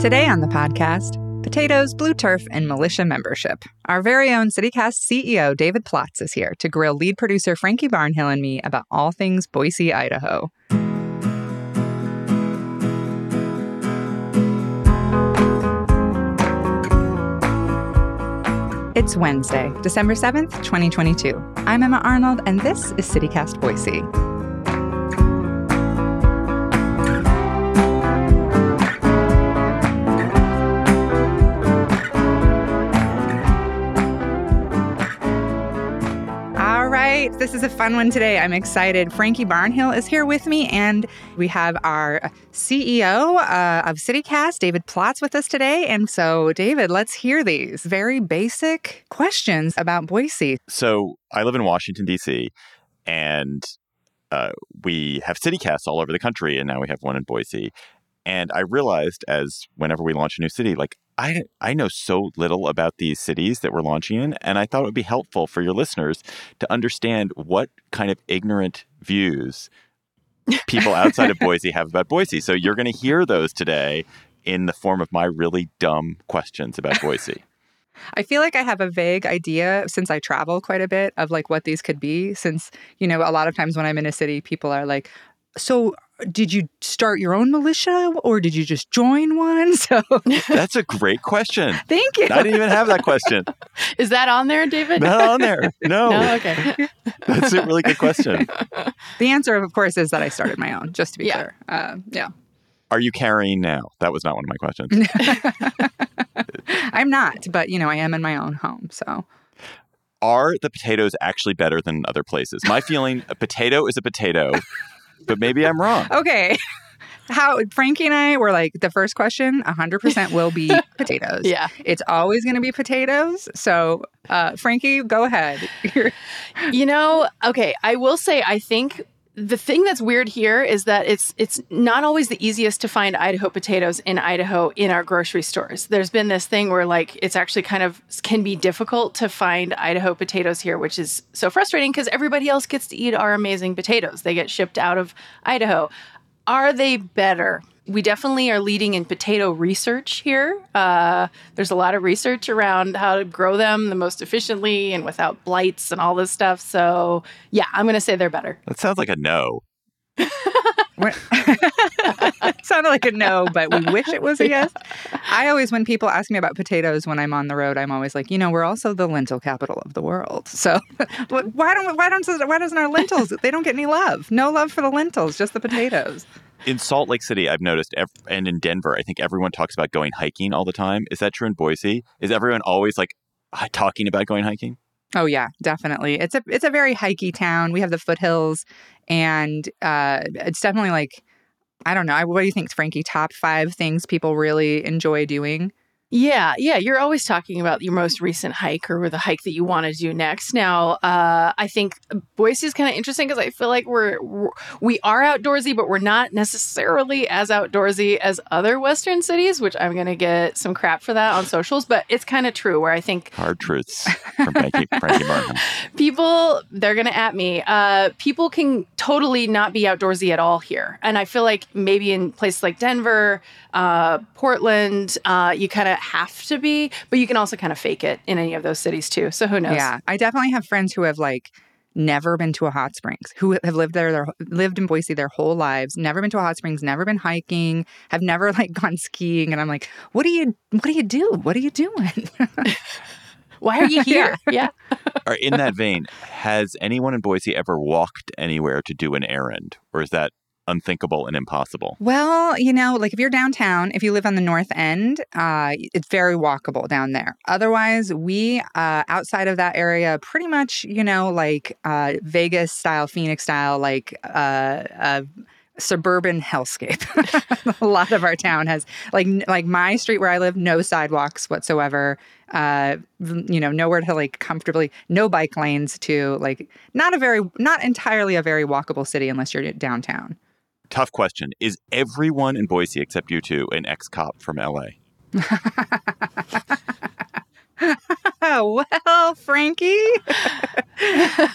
Today on the podcast, potatoes, blue turf, and militia membership. Our very own CityCast CEO David Plotz is here to grill lead producer Frankie Barnhill and me about all things Boise, Idaho. It's Wednesday, December 7th, 2022. I'm Emma Arnold, and this is CityCast Boise. Is a fun one today. I'm excited. Frankie Barnhill is here with me, and we have our CEO uh, of CityCast, David Plotz, with us today. And so, David, let's hear these very basic questions about Boise. So I live in Washington, D.C., and uh, we have CityCasts all over the country, and now we have one in Boise. And I realized as whenever we launch a new city, like I, I know so little about these cities that we're launching in, and I thought it would be helpful for your listeners to understand what kind of ignorant views people outside of Boise have about Boise. So you're going to hear those today in the form of my really dumb questions about Boise. I feel like I have a vague idea since I travel quite a bit of like what these could be. Since, you know, a lot of times when I'm in a city, people are like, so did you start your own militia or did you just join one? So That's a great question. thank you. I didn't even have that question. Is that on there, David? Not on there. No, No, okay. that's a really good question. The answer, of course, is that I started my own, just to be Yeah. clear. Uh, yeah. Are you carrying now? That was not one of my questions. I'm not, but, you know, I am in my own home. So Are the potatoes actually better than other places? My feeling, a potato is a potato, but maybe I'm wrong. Okay. How Frankie and I were like, the first question 100% will be potatoes. Yeah. It's always going to be potatoes. So, uh, Frankie, go ahead. You know, okay, I will say I think the thing that's weird here is that it's it's not always the easiest to find Idaho potatoes in Idaho in our grocery stores. There's been this thing where like it's actually kind of can be difficult to find Idaho potatoes here, which is so frustrating because everybody else gets to eat our amazing potatoes. They get shipped out of Idaho. Are they better? We definitely are leading in potato research here. Uh, there's a lot of research around how to grow them the most efficiently and without blights and all this stuff. So, yeah, I'm going to say they're better. That sounds like a no. It sounded like a no, but we wish it was a yes. I always, when people ask me about potatoes when I'm on the road, I'm always like, you know, we're also the lentil capital of the world. So why don't why don't why doesn't our lentils? They don't get any love. No love for the lentils, just the potatoes. In Salt Lake City, I've noticed, ev- and in Denver, I think everyone talks about going hiking all the time. Is that true in Boise? Is everyone always like talking about going hiking? Oh yeah, definitely. It's a it's a very hikey town. We have the foothills, and uh, it's definitely like I don't know. What do you think, Frankie? Top five things people really enjoy doing? Yeah, yeah. You're always talking about your most recent hike or the hike that you want to do next. Now, uh, I think Boise is kind of interesting because I feel like we're, we're we are outdoorsy, but we're not necessarily as outdoorsy as other Western cities. Which I'm going to get some crap for that on socials, but it's kind of true. Where I think Hard truths from Frankie, Frankie Martin. people they're gonna at me uh people can totally not be outdoorsy at all here and i feel like maybe in places like denver uh portland uh you kind of have to be but you can also kind of fake it in any of those cities too so who knows Yeah, I definitely have friends who have like never been to a hot springs, who have lived there, their lived in Boise their whole lives, never been to a hot springs, never been hiking, have never like gone skiing, and I'm like, what do you, what do you do? What are you doing? why are you here yeah Or in that vein, has anyone in Boise ever walked anywhere to do an errand, or is that unthinkable and impossible? Well, you know, like if you're downtown, if you live on the north end, uh, it's very walkable down there. Otherwise, we uh, outside of that area, pretty much, you know, like uh, Vegas style, Phoenix style, like uh, uh, suburban hellscape. a lot of our town has like like my street where I live, no sidewalks whatsoever. Uh, you know, nowhere to like comfortably, no bike lanes to like not a very, not entirely a very walkable city unless you're downtown. Tough question. Is everyone in Boise except you two an ex cop from LA? Well, Frankie.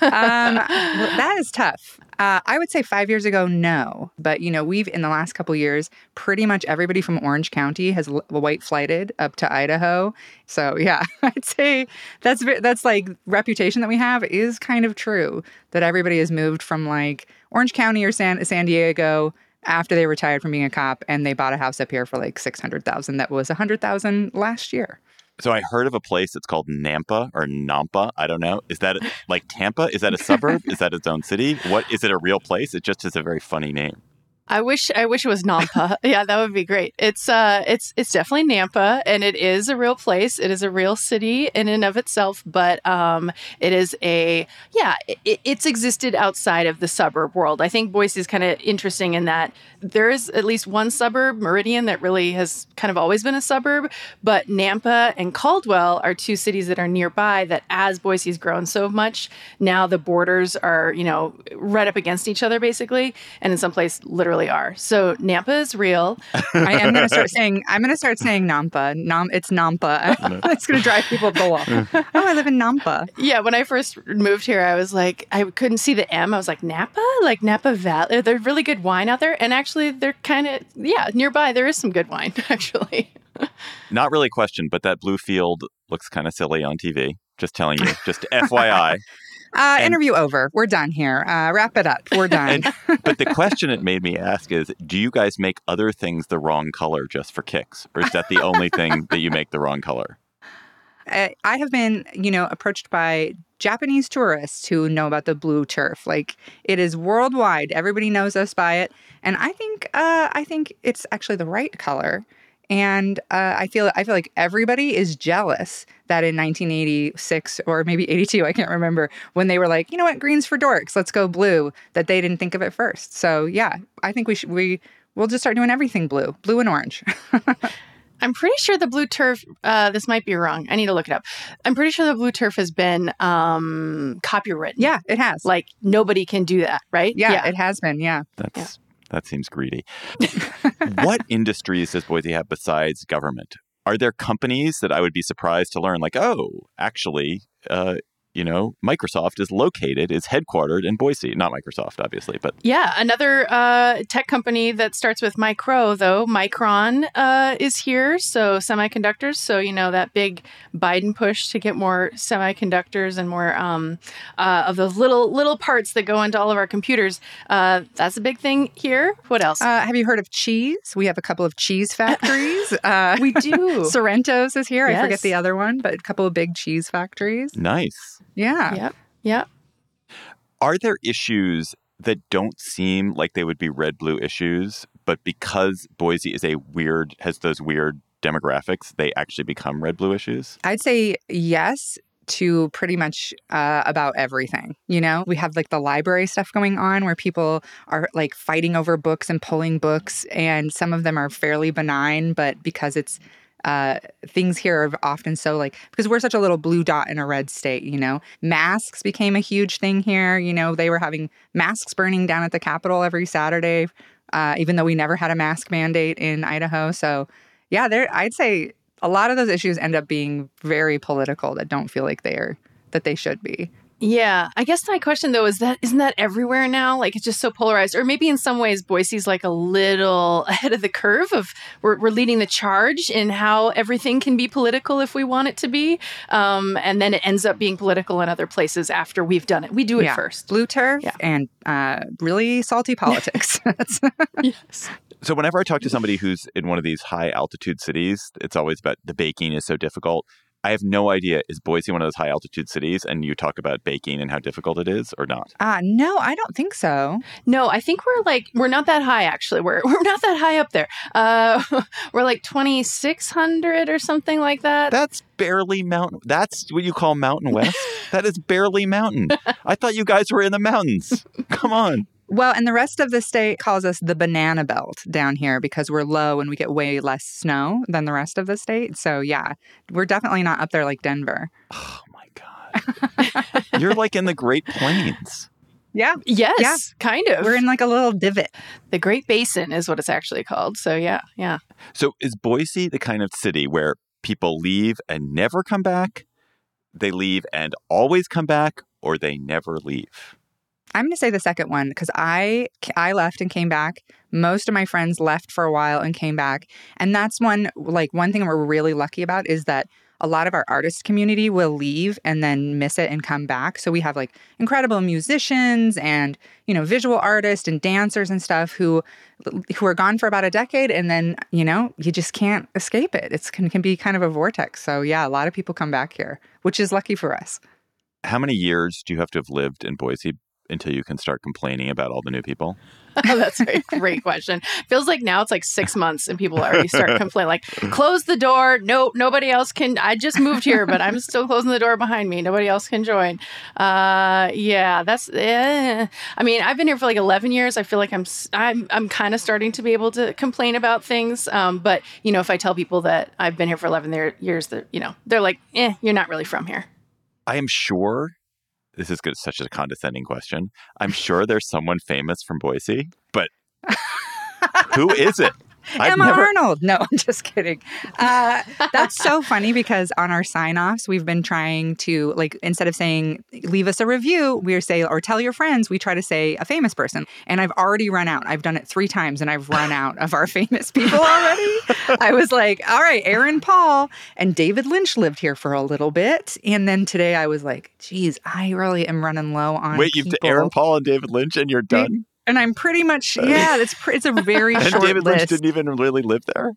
um, that is tough. Uh, I would say five years ago, no. But, you know, we've, in the last couple years, pretty much everybody from Orange County has l- white flighted up to Idaho. So, yeah, I'd say that's, that's like reputation that we have is kind of true that everybody has moved from like Orange County or San, San Diego after they retired from being a cop and they bought a house up here for like 600,000 that was 100,000 last year. So I heard of a place that's called Nampa or Nampa. I don't know. Is that like Tampa? Is that a suburb? is that its own city? What is it a real place? It just is a very funny name. I wish I wish it was Nampa. yeah, that would be great. It's uh it's it's definitely Nampa and it is a real place. It is a real city in and of itself, but um it is a yeah, it, it's existed outside of the suburb world. I think Boise is kind of interesting in that there is at least one suburb, Meridian, that really has kind of always been a suburb, but Nampa and Caldwell are two cities that are nearby that as Boise's grown so much, now the borders are, you know, right up against each other basically, and in some place literally are. So Nampa is real. I am going to start saying I'm going to start saying Nampa. Nam, it's Nampa. it's going to drive people up the wall. oh, I live in Nampa. Yeah, when I first moved here, I was like, I couldn't see the M. I was like, Napa, like Napa Valley. There's really good wine out there, and actually, they're kind of yeah nearby. There is some good wine actually. Not really a question, but that blue field looks kind of silly on TV. Just telling you, just FYI. Uh, and, interview over. We're done here. Uh, wrap it up. We're done. And, but the question it made me ask is do you guys make other things the wrong color just for kicks? Or is that the only thing that you make the wrong color? I have been, you know, approached by Japanese tourists who know about the blue turf. Like it is worldwide. Everybody knows us by it, and I think, uh, I think it's actually the right color and uh, I feel I feel like everybody is jealous that in 1986 or maybe 82, I can't remember, when they were like, you know what, green's for dorks, let's go blue, that they didn't think of it first. So yeah, I think we should we we'll just start doing everything blue, blue and orange. I'm pretty sure the blue turf. Uh, this might be wrong. I need to look it up. I'm pretty sure the blue turf has been um, copywritten. Yeah, it has. Like nobody can do that, right? Yeah, yeah. it has been. Yeah, that's yeah. That seems greedy. what industries does Boise have besides government? Are there companies that I would be surprised to learn, like, oh, actually, uh, you know, Microsoft is located, is headquartered in Boise. Not Microsoft, obviously, but yeah, another uh, tech company that starts with micro, though Micron uh, is here. So semiconductors. So you know that big Biden push to get more semiconductors and more um, uh, of those little little parts that go into all of our computers. Uh, that's a big thing here. What else? Uh, have you heard of cheese? We have a couple of cheese factories. Uh, we do. Sorrento's is here. Yes. I forget the other one, but a couple of big cheese factories. Nice. Yeah. Yep. Yep. Are there issues that don't seem like they would be red blue issues, but because Boise is a weird, has those weird demographics, they actually become red blue issues? I'd say yes to pretty much uh, about everything. You know, we have like the library stuff going on where people are like fighting over books and pulling books, and some of them are fairly benign, but because it's uh, things here are often so like because we're such a little blue dot in a red state, you know. Masks became a huge thing here. You know, they were having masks burning down at the Capitol every Saturday, uh, even though we never had a mask mandate in Idaho. So, yeah, there I'd say a lot of those issues end up being very political that don't feel like they are that they should be. Yeah, I guess my question though is that isn't that everywhere now? Like it's just so polarized, or maybe in some ways Boise's like a little ahead of the curve of we're, we're leading the charge in how everything can be political if we want it to be, um, and then it ends up being political in other places after we've done it. We do it yeah. first, blue turf yeah. and uh, really salty politics. yes. So whenever I talk to somebody who's in one of these high altitude cities, it's always about the baking is so difficult. I have no idea. Is Boise one of those high altitude cities? And you talk about baking and how difficult it is, or not? Uh, no, I don't think so. No, I think we're like we're not that high. Actually, we're we're not that high up there. Uh, we're like twenty six hundred or something like that. That's barely mountain. That's what you call Mountain West. that is barely mountain. I thought you guys were in the mountains. Come on. Well, and the rest of the state calls us the banana belt down here because we're low and we get way less snow than the rest of the state. So, yeah, we're definitely not up there like Denver. Oh my God. You're like in the Great Plains. Yeah. Yes, yeah. kind of. We're in like a little divot. The Great Basin is what it's actually called. So, yeah, yeah. So, is Boise the kind of city where people leave and never come back? They leave and always come back, or they never leave? I'm going to say the second one because I I left and came back. Most of my friends left for a while and came back, and that's one like one thing we're really lucky about is that a lot of our artist community will leave and then miss it and come back. So we have like incredible musicians and you know visual artists and dancers and stuff who who are gone for about a decade and then you know you just can't escape it. It's can, can be kind of a vortex. So yeah, a lot of people come back here, which is lucky for us. How many years do you have to have lived in Boise until you can start complaining about all the new people? oh, that's a great question. Feels like now it's like six months and people already start complaining, like, close the door. No, nobody else can. I just moved here, but I'm still closing the door behind me. Nobody else can join. Uh, yeah, that's. Eh. I mean, I've been here for like 11 years. I feel like I'm I'm I'm kind of starting to be able to complain about things. Um, but you know, if I tell people that I've been here for 11 years, that you know, they're like, eh, you're not really from here. I am sure this is good, such a condescending question. I'm sure there's someone famous from Boise, but who is it? Emma never... Arnold. No, I'm just kidding. Uh, that's so funny because on our sign offs, we've been trying to, like, instead of saying, leave us a review, we say, or tell your friends, we try to say a famous person. And I've already run out. I've done it three times and I've run out of our famous people already. I was like, all right, Aaron Paul and David Lynch lived here for a little bit. And then today I was like, geez, I really am running low on. Wait, you've Aaron Paul and David Lynch and you're done? And I'm pretty much yeah. It's it's a very and short David list. Lynch didn't even really live there.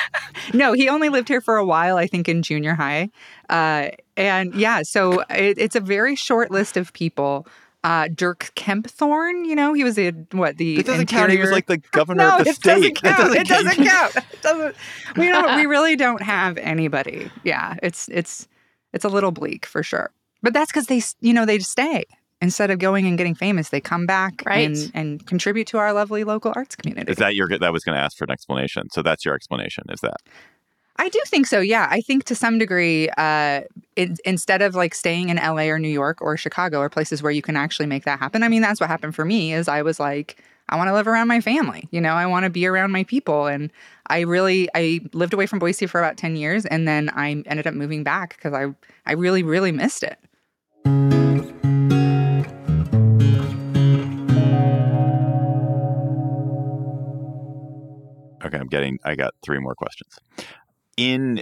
no, he only lived here for a while. I think in junior high, uh, and yeah, so it, it's a very short list of people. Uh, Dirk Kempthorne, you know, he was a what the it doesn't interior... count. He was like the governor no, of the it state. Doesn't count. It doesn't, it doesn't count. It doesn't. We don't. we really don't have anybody. Yeah, it's it's it's a little bleak for sure. But that's because they, you know, they stay instead of going and getting famous, they come back right. and, and contribute to our lovely local arts community. Is that your that was going to ask for an explanation? So that's your explanation, is that? I do think so. Yeah, I think to some degree, uh, it, instead of like staying in LA or New York or Chicago or places where you can actually make that happen. I mean, that's what happened for me. Is I was like, I want to live around my family. You know, I want to be around my people, and I really I lived away from Boise for about ten years, and then I ended up moving back because I I really really missed it. Okay, I'm getting, I got three more questions. In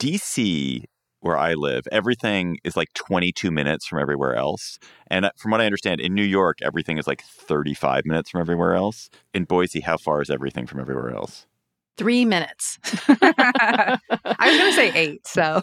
DC, where I live, everything is like 22 minutes from everywhere else. And uh, from what I understand, in New York, everything is like 35 minutes from everywhere else. In Boise, how far is everything from everywhere else? Three minutes. I was going to say eight. So,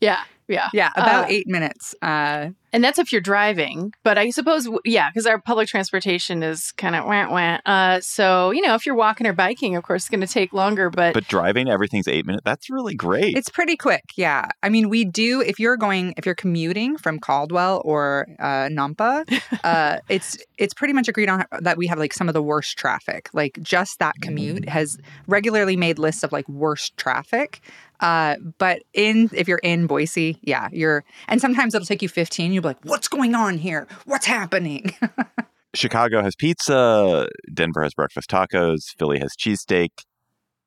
yeah, yeah. Yeah, about uh, eight minutes. Uh, and that's if you're driving. But I suppose, yeah, because our public transportation is kind of wah wah. Uh, so, you know, if you're walking or biking, of course, it's going to take longer. But but driving, everything's eight minutes. That's really great. It's pretty quick. Yeah. I mean, we do, if you're going, if you're commuting from Caldwell or uh, Nampa, uh, it's, it's pretty much agreed on that we have like some of the worst traffic. Like just that commute has regularly made lists of like worst traffic. Uh, but in if you're in Boise, yeah, you're and sometimes it'll take you 15. You'll be like, what's going on here? What's happening? Chicago has pizza, Denver has breakfast tacos, Philly has cheesesteak.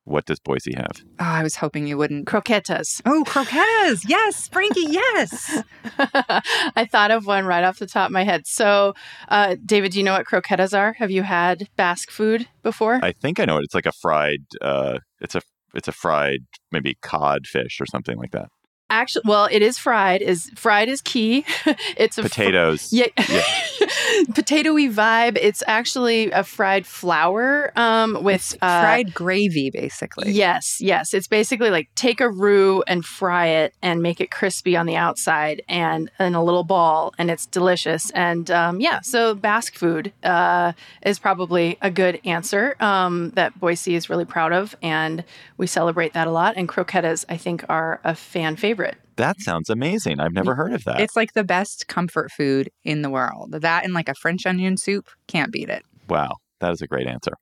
What does Boise have? Oh, I was hoping you wouldn't. Croquetas. Oh, croquetas. Yes, Frankie, yes. I thought of one right off the top of my head. So, uh, David, do you know what croquetas are? Have you had Basque food before? I think I know it. It's like a fried, uh, it's a it's a fried maybe cod fish or something like that. Actually, well, it is fried. Is fried is key. it's a potatoes. Fr- yeah, yeah. potatoy vibe. It's actually a fried flour um, with uh, fried gravy, basically. Yes, yes. It's basically like take a roux and fry it and make it crispy on the outside and in a little ball, and it's delicious. And um, yeah, so Basque food uh, is probably a good answer um, that Boise is really proud of, and we celebrate that a lot. And croquettes, I think, are a fan favorite favorite. That sounds amazing. I've never heard of that. It's like the best comfort food in the world. That and like a French onion soup can't beat it. Wow, that is a great answer.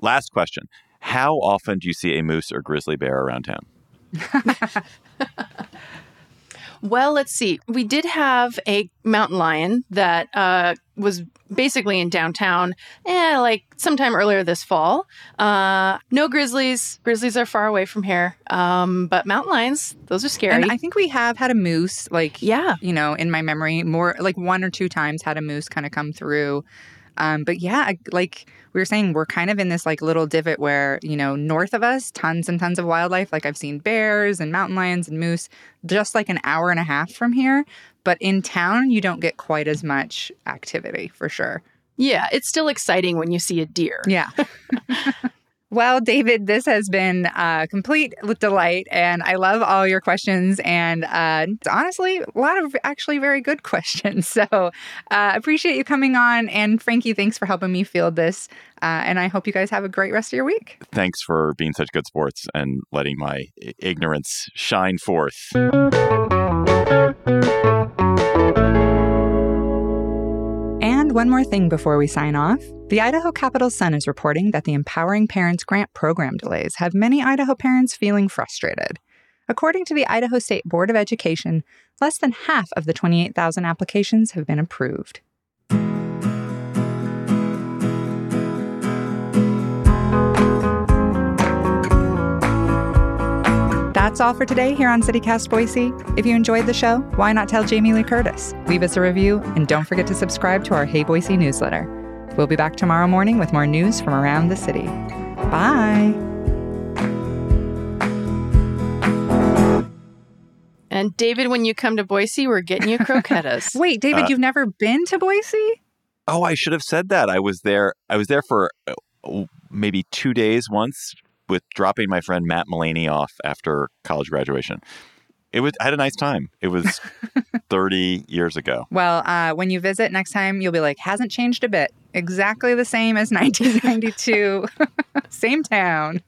Last question How often do you see a moose or grizzly bear around town? well, let's see. We did have a mountain lion that uh, was basically in downtown, eh, like sometime earlier this fall. Uh, no grizzlies. Grizzlies are far away from here. Um, but mountain lions, those are scary. And I think we have had a moose, like, yeah. you know, in my memory, more like one or two times had a moose kind of come through. Um, but yeah, like we were saying, we're kind of in this like little divot where, you know, north of us, tons and tons of wildlife. Like I've seen bears and mountain lions and moose just like an hour and a half from here. But in town, you don't get quite as much activity for sure. Yeah, it's still exciting when you see a deer. Yeah. Well, David, this has been a complete delight, and I love all your questions. And uh, honestly, a lot of actually very good questions. So, uh, appreciate you coming on. And Frankie, thanks for helping me field this. Uh, and I hope you guys have a great rest of your week. Thanks for being such good sports and letting my ignorance shine forth. One more thing before we sign off. The Idaho Capital Sun is reporting that the Empowering Parents Grant program delays have many Idaho parents feeling frustrated. According to the Idaho State Board of Education, less than half of the 28,000 applications have been approved. That's all for today here on CityCast Boise. If you enjoyed the show, why not tell Jamie Lee Curtis? Leave us a review and don't forget to subscribe to our Hey Boise newsletter. We'll be back tomorrow morning with more news from around the city. Bye. And David, when you come to Boise, we're getting you croquetas. Wait, David, Uh, you've never been to Boise? Oh, I should have said that. I was there. I was there for uh, maybe two days once with dropping my friend Matt Mullaney off after college graduation. It was. I had a nice time. It was thirty years ago. Well, uh, when you visit next time, you'll be like, hasn't changed a bit. Exactly the same as 1992. same town.